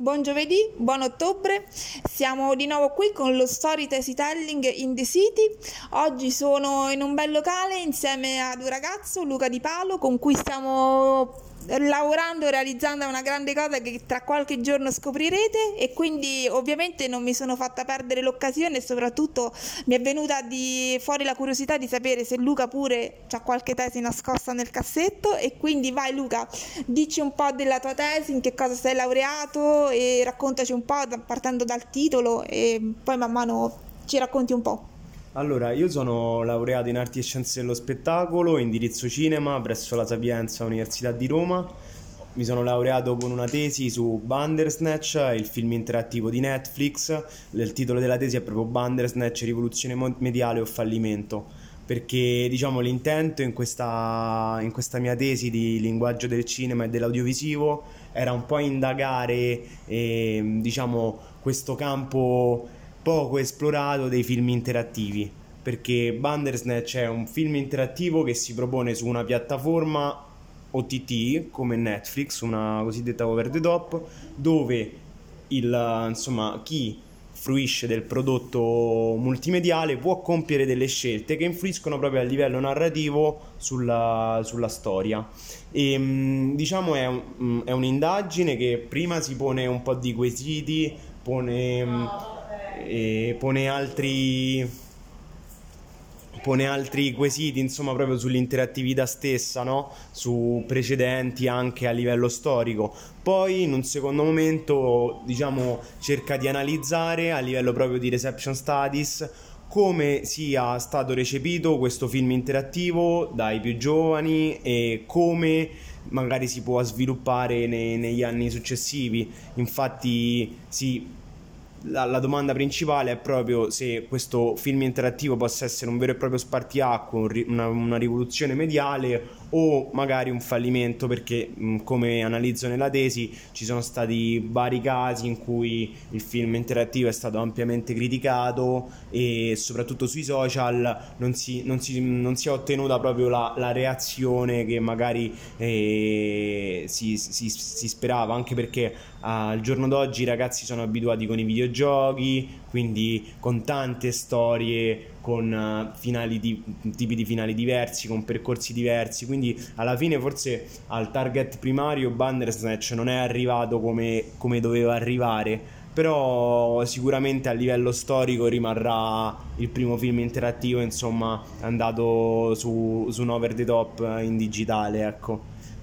Buon giovedì, buon ottobre, siamo di nuovo qui con lo Storytelling in the City. Oggi sono in un bel locale insieme ad un ragazzo, Luca Di Palo, con cui stiamo lavorando e realizzando una grande cosa che tra qualche giorno scoprirete e quindi ovviamente non mi sono fatta perdere l'occasione e soprattutto mi è venuta di fuori la curiosità di sapere se Luca pure ha qualche tesi nascosta nel cassetto e quindi vai Luca, dici un po' della tua tesi, in che cosa sei laureato e raccontaci un po' partendo dal titolo e poi man mano ci racconti un po'. Allora, io sono laureato in arti e scienze dello spettacolo, indirizzo cinema presso la Sapienza Università di Roma. Mi sono laureato con una tesi su Bandersnatch, il film interattivo di Netflix. Il titolo della tesi è proprio Bandersnatch, rivoluzione mediale o fallimento. Perché diciamo l'intento in questa, in questa mia tesi di linguaggio del cinema e dell'audiovisivo era un po' indagare eh, diciamo, questo campo poco esplorato dei film interattivi perché Bandersnatch è un film interattivo che si propone su una piattaforma OTT come Netflix, una cosiddetta over the top, dove il, insomma, chi fruisce del prodotto multimediale può compiere delle scelte che influiscono proprio a livello narrativo sulla, sulla storia. E, mm, diciamo è, un, è un'indagine che prima si pone un po' di quesiti, pone... E pone altri pone altri quesiti insomma proprio sull'interattività stessa no? su precedenti anche a livello storico poi in un secondo momento diciamo cerca di analizzare a livello proprio di reception studies come sia stato recepito questo film interattivo dai più giovani e come magari si può sviluppare nei, negli anni successivi infatti si la, la, domanda principale è proprio se questo film interattivo possa essere un vero e proprio spartiacque, una, una rivoluzione mediale o magari un fallimento perché come analizzo nella tesi ci sono stati vari casi in cui il film interattivo è stato ampiamente criticato e soprattutto sui social non si, non si, non si è ottenuta proprio la, la reazione che magari eh, si, si, si, sperava anche perché al giorno d'oggi i ragazzi sono abituati con i videogiochi quindi con tante storie con finali di, tipi di finali diversi, con percorsi diversi, quindi alla fine forse al target primario Bandersnatch non è arrivato come, come doveva arrivare, però sicuramente a livello storico rimarrà il primo film interattivo, insomma, andato su, su un over the top in digitale, ecco.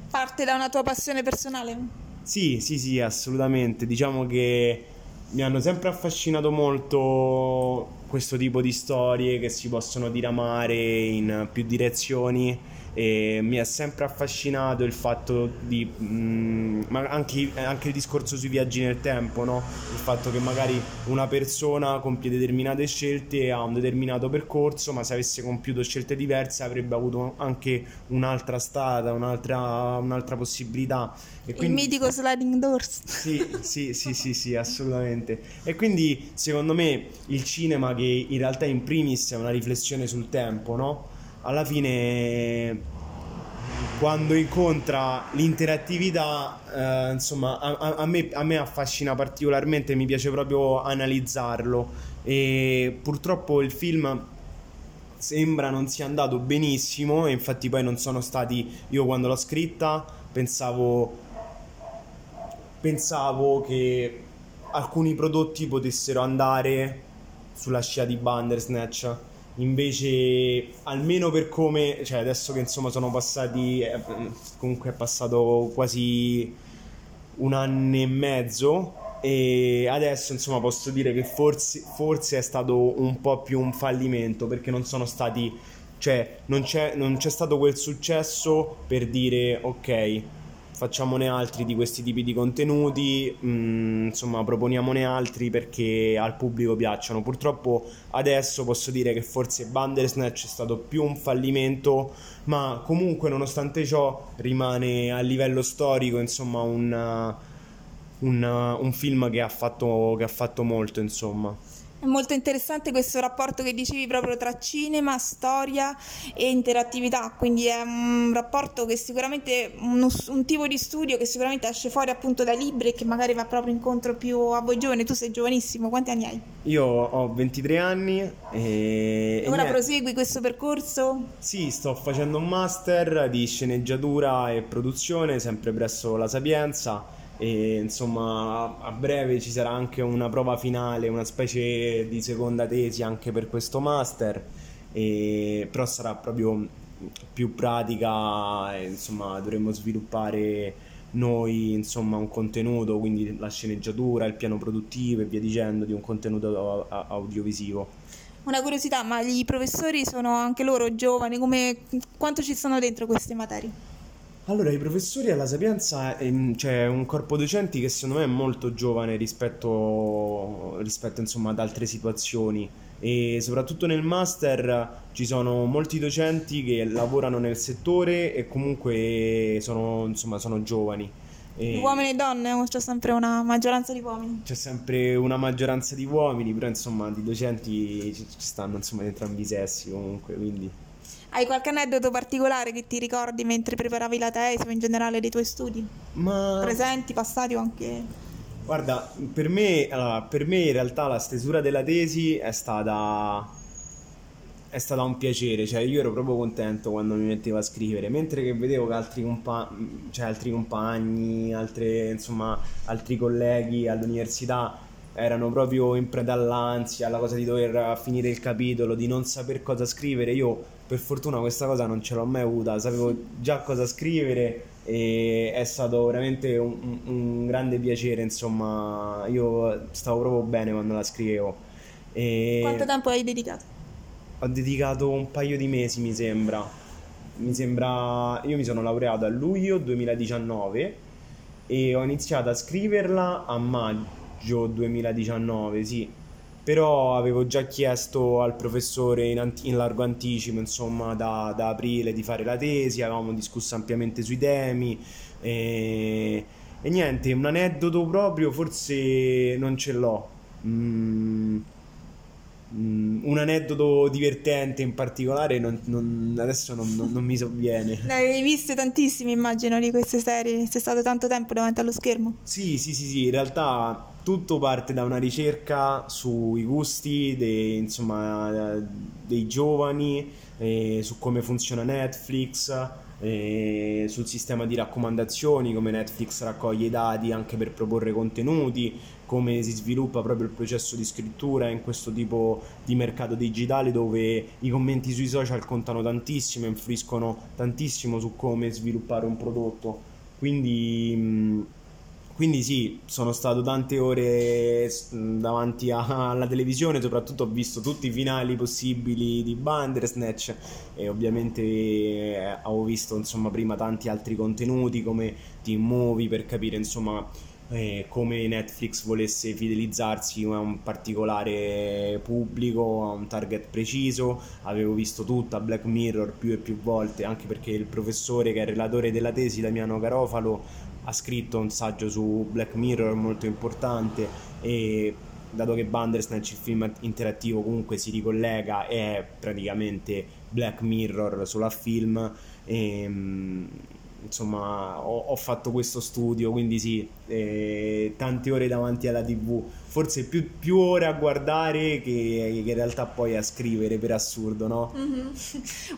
Parte da una tua passione personale? Sì, sì, sì, assolutamente. Diciamo che mi hanno sempre affascinato molto questo tipo di storie che si possono diramare in più direzioni e mi ha sempre affascinato il fatto di mh, mm, ma anche, anche, il discorso sui viaggi nel tempo no? il fatto che magari una persona compie determinate scelte ha un determinato percorso ma se avesse compiuto scelte diverse avrebbe avuto anche un'altra strada un'altra, un'altra possibilità e quindi... il mitico sliding doors sì, sì sì sì sì assolutamente e quindi secondo me il cinema che in realtà in primis è una riflessione sul tempo no? Alla fine quando incontra l'interattività, eh, insomma, a, a, me, a, me, affascina particolarmente, mi piace proprio analizzarlo. E purtroppo il film sembra non sia andato benissimo e infatti poi non sono stati, io quando l'ho scritta pensavo, pensavo che alcuni prodotti potessero andare sulla scia di Bandersnatch invece almeno per come cioè adesso che insomma sono passati eh, comunque è passato quasi un anno e mezzo e adesso insomma posso dire che forse, forse è stato un po' più un fallimento perché non sono stati cioè non c'è, non c'è stato quel successo per dire ok facciamone altri di questi tipi di contenuti, mh, mm, insomma proponiamone altri perché al pubblico piacciono. Purtroppo adesso posso dire che forse Bandersnatch è stato più un fallimento, ma comunque nonostante ciò rimane a livello storico insomma un, un, un film che ha, fatto, che ha fatto molto insomma. È molto interessante questo rapporto che dicevi proprio tra cinema, storia e interattività, quindi è un rapporto che sicuramente, uno, un tipo di studio che sicuramente esce fuori appunto dai libri e che magari va proprio incontro più a voi giovani. Tu sei giovanissimo, quanti anni hai? Io ho 23 anni e... e ora niente. prosegui questo percorso? Sì, sto facendo un master di sceneggiatura e produzione sempre presso la Sapienza e insomma a breve ci sarà anche una prova finale, una specie di seconda tesi anche per questo master, e, però sarà proprio più pratica, e, insomma dovremo sviluppare noi insomma un contenuto, quindi la sceneggiatura, il piano produttivo e via dicendo di un contenuto audiovisivo. Una curiosità, ma i professori sono anche loro giovani, come, quanto ci sono dentro queste materie? Allora, i professori alla Sapienza c'è ehm, cioè, un corpo docenti che secondo me è molto giovane rispetto, rispetto insomma, ad altre situazioni e soprattutto nel master ci sono molti docenti che lavorano nel settore e comunque sono, insomma, sono giovani. E uomini e donne c'è sempre una maggioranza di uomini? C'è sempre una maggioranza di uomini, però insomma di docenti ci stanno insomma entrambi i sessi comunque, quindi... Hai qualche aneddoto particolare che ti ricordi mentre preparavi la tesi o in generale dei tuoi studi? Ma... Presenti, passati o anche... Guarda, per me, allora, per me in realtà la stesura della tesi è stata è stata un piacere, cioè io ero proprio contento quando mi mettevo a scrivere, mentre che vedevo che altri, compa- cioè altri compagni, altre, insomma, altri colleghi all'università erano proprio in preda all'ansia, alla cosa di dover finire il capitolo, di non saper cosa scrivere. Io per fortuna questa cosa non ce l'ho mai avuta, sapevo già cosa scrivere e è stato veramente un, un grande piacere, insomma, io stavo proprio bene quando la scrivevo. E Quanto tempo hai dedicato? Ho dedicato un paio di mesi, mi sembra. Mi sembra, io mi sono laureato a luglio 2019 e ho iniziato a scriverla a maggio maggio 2019, sì. Però avevo già chiesto al professore in, anti- in largo anticipo, insomma, da, da, aprile di fare la tesi, avevamo discusso ampiamente sui temi e, e niente, un aneddoto proprio forse non ce l'ho. Mm, mm, un aneddoto divertente in particolare non, non, adesso non, non, mi sovviene. Ne hai viste tantissime immagino di queste serie, sei stato tanto tempo davanti allo schermo? Sì, sì, sì, sì, in realtà tutto parte da una ricerca sui gusti dei, insomma, dei giovani, eh, su come funziona Netflix, eh, sul sistema di raccomandazioni, come Netflix raccoglie i dati anche per proporre contenuti, come si sviluppa proprio il processo di scrittura in questo tipo di mercato digitale dove i commenti sui social contano tantissimo, influiscono tantissimo su come sviluppare un prodotto. Quindi quindi sì, sono stato tante ore davanti alla televisione, soprattutto ho visto tutti i finali possibili di Bandersnatch e ovviamente eh, avevo visto insomma prima tanti altri contenuti come Team Movie per capire insomma eh, come Netflix volesse fidelizzarsi a un particolare pubblico, a un target preciso. Avevo visto tutta Black Mirror più e più volte, anche perché il professore che è il relatore della tesi, Damiano Garofalo, ha scritto un saggio su Black Mirror molto importante e dato che Bandersnatch il film interattivo comunque si ricollega è praticamente Black Mirror solo a film e, ehm, insomma ho, ho, fatto questo studio quindi sì eh, tante ore davanti alla tv forse più, più ore a guardare che, che, in realtà poi a scrivere per assurdo, no? Mm-hmm.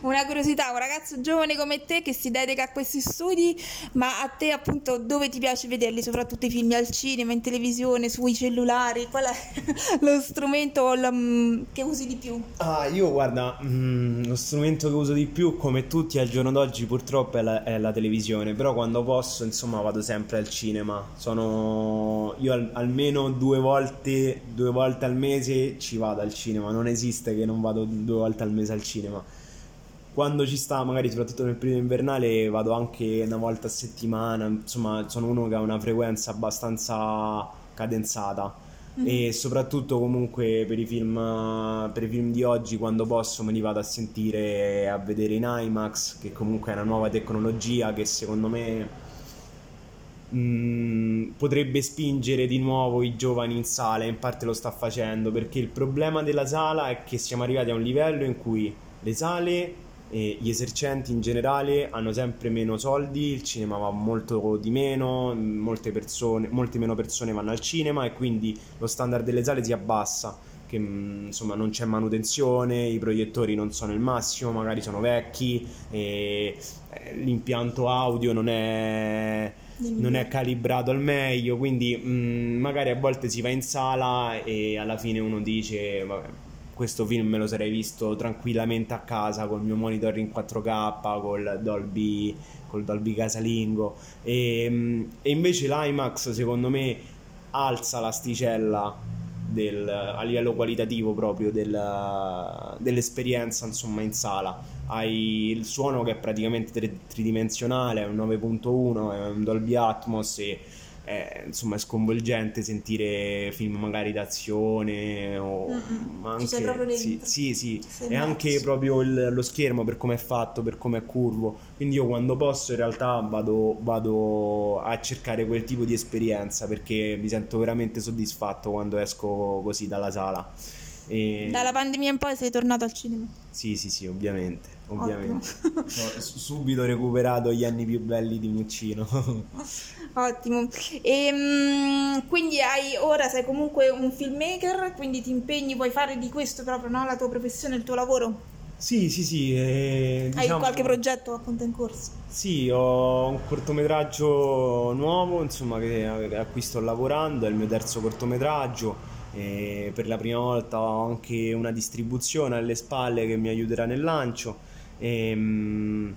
Una curiosità, un ragazzo giovane come te che si dedica a questi studi, ma a te appunto dove ti piace vederli? Soprattutto i film al cinema, in televisione, sui cellulari? Qual è lo strumento mm, che usi di più? Ah, io guarda, mh, mm, lo strumento che uso di più, come tutti al giorno d'oggi purtroppo è la, è la televisione, però quando posso insomma vado sempre al cinema. Sono io al, almeno due volte volte, due volte al mese ci vado al cinema, non esiste che non vado due volte al mese al cinema. Quando ci sta, magari soprattutto nel periodo invernale, vado anche una volta a settimana, insomma sono uno che ha una frequenza abbastanza cadenzata mm-hmm. e soprattutto comunque per i, film, per i film di oggi quando posso me li vado a sentire a vedere in IMAX che comunque è una nuova tecnologia che secondo me mh, potrebbe spingere di nuovo i giovani in sala, in parte lo sta facendo, perché il problema della sala è che siamo arrivati a un livello in cui le sale e gli esercenti in generale hanno sempre meno soldi, il cinema va molto di meno, molte, persone, molte meno persone vanno al cinema e quindi lo standard delle sale si abbassa, che insomma non c'è manutenzione, i proiettori non sono il massimo, magari sono vecchi, e l'impianto audio non è non è calibrato al meglio, quindi mh, magari a volte si va in sala e alla fine uno dice vabbè, questo film me lo sarei visto tranquillamente a casa col mio monitor in 4K, col Dolby, col Dolby casalingo. E, e invece l'IMAX secondo me alza l'asticella del, a livello qualitativo proprio del, dell'esperienza insomma in sala. Hai il suono che è praticamente tridimensionale è un 9.1 è un Dolby Atmos e è, insomma, è sconvolgente sentire film magari d'azione o Ci sei anche proprio sì, sì, sì. E anche proprio il- lo schermo per come è fatto, per come è curvo. Quindi io quando posso in realtà vado, vado a cercare quel tipo di esperienza perché mi sento veramente soddisfatto quando esco così dalla sala. E... Dalla pandemia in poi sei tornato al cinema. Sì, sì, sì, ovviamente, ovviamente. Ho subito recuperato gli anni più belli di Muccino. Ottimo. E, mm, quindi hai, ora sei comunque un filmmaker, quindi ti impegni, vuoi fare di questo proprio no? la tua professione, il tuo lavoro? sì, sì, sì. eh, Hai diciamo- qualche progetto appunto in corso? Sì, ho un cortometraggio nuovo, insomma, che, a cui sto lavorando, è il mio terzo cortometraggio. E per la prima volta ho anche una distribuzione alle spalle che mi aiuterà nel lancio. E, mm,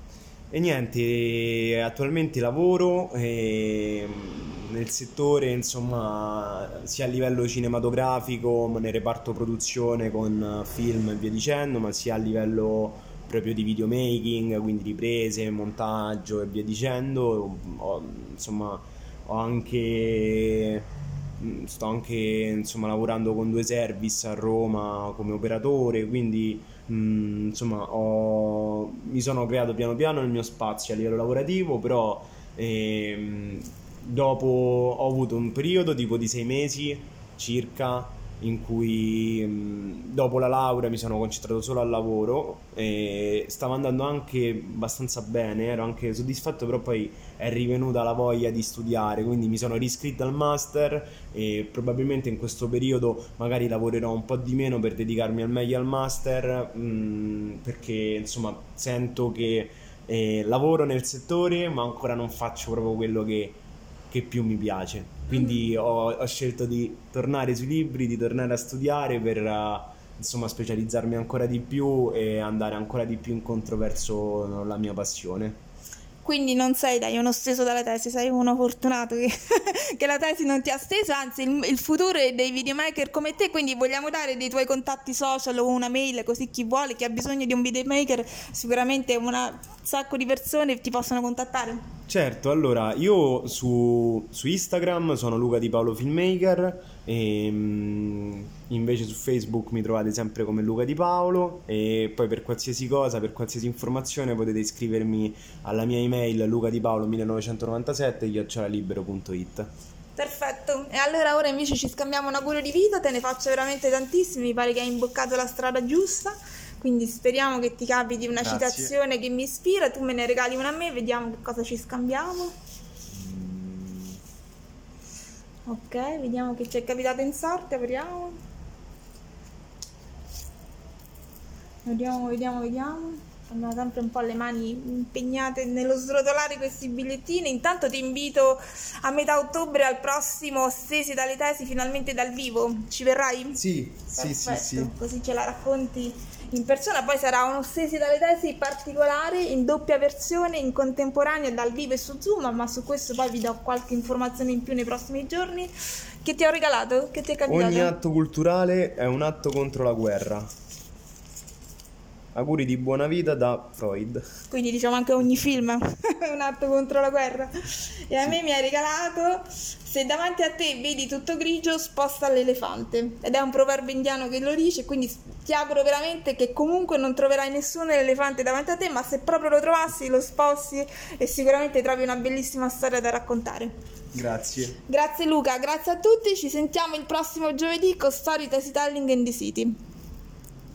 e niente, attualmente lavoro mm, nel settore, insomma, sia a livello cinematografico, ma nel reparto produzione con eh, film e via dicendo, ma sia a livello proprio di videomaking, quindi riprese, montaggio e via dicendo. Ho, insomma, ho anche sto anche insomma lavorando con due service a Roma come operatore, quindi mm, insomma ho- mi sono creato piano piano il mio spazio a livello lavorativo, però ehm, dopo ho avuto un periodo tipo di sei mesi circa in cui mh, dopo la laurea mi sono concentrato solo al lavoro e stava andando anche abbastanza bene, ero anche soddisfatto, però poi è rivenuta la voglia di studiare, quindi mi sono riscritto al master e probabilmente in questo periodo magari lavorerò un po' di meno per dedicarmi al meglio al master, mh, perché insomma sento che eh, lavoro nel settore ma ancora non faccio proprio quello che che più mi piace. Quindi ho, ho scelto di tornare sui libri, di tornare a studiare per eh, insomma specializzarmi ancora di più e andare ancora di più incontro verso la mia passione. Quindi non sei dai uno steso dalla tesi, sei uno fortunato che, che la tesi non ti ha steso, anzi il, il futuro è dei videomaker come te, quindi vogliamo dare dei tuoi contatti social o una mail così chi vuole, chi ha bisogno di un videomaker, sicuramente un sacco di persone ti possono contattare. Certo, allora io su, su Instagram sono Luca Di Paolo Filmmaker e mm, invece su Facebook mi trovate sempre come Luca Di Paolo e poi per qualsiasi cosa, per qualsiasi informazione potete iscrivermi alla mia email lucadipaolo1997 chiocciolalibbero.it Perfetto, e allora ora invece ci scambiamo un augurio di vita, te ne faccio veramente tantissimi, mi pare che hai imboccato la strada giusta, quindi speriamo che ti capiti una Grazie. citazione che mi ispira, tu me ne regali una a me, vediamo che cosa ci scambiamo. Ok, vediamo che ci è capitato in sorte, apriamo. Vediamo, vediamo, vediamo. Abbiamo sempre un po' le mani impegnate nello srotolare questi bigliettini. Intanto ti invito a metà ottobre al prossimo Stesi dalle tesi, finalmente dal vivo. Ci verrai? Sì, Perfetto, Così ce la racconti in persona. Poi sarà uno Stesi dalle tesi particolare in doppia versione, in contemporanea dal vivo e su Zoom, ma su questo poi vi do qualche informazione in più nei prossimi giorni. Che ti ho regalato? Che ti è capitato? Ogni atto culturale è un atto contro la guerra. Auguri di buona vita da Freud. Quindi diciamo anche ogni film è un atto contro la guerra. E a me mi hai regalato se davanti a te vedi tutto grigio, sposta l'elefante. Ed è un proverbio indiano che lo dice, quindi ti auguro veramente che comunque non troverai nessun elefante davanti a te, ma se proprio lo trovassi lo sposti e sicuramente trovi una bellissima storia da raccontare. Grazie. Grazie Luca, grazie a tutti, ci sentiamo il prossimo giovedì con Storytelling in the City.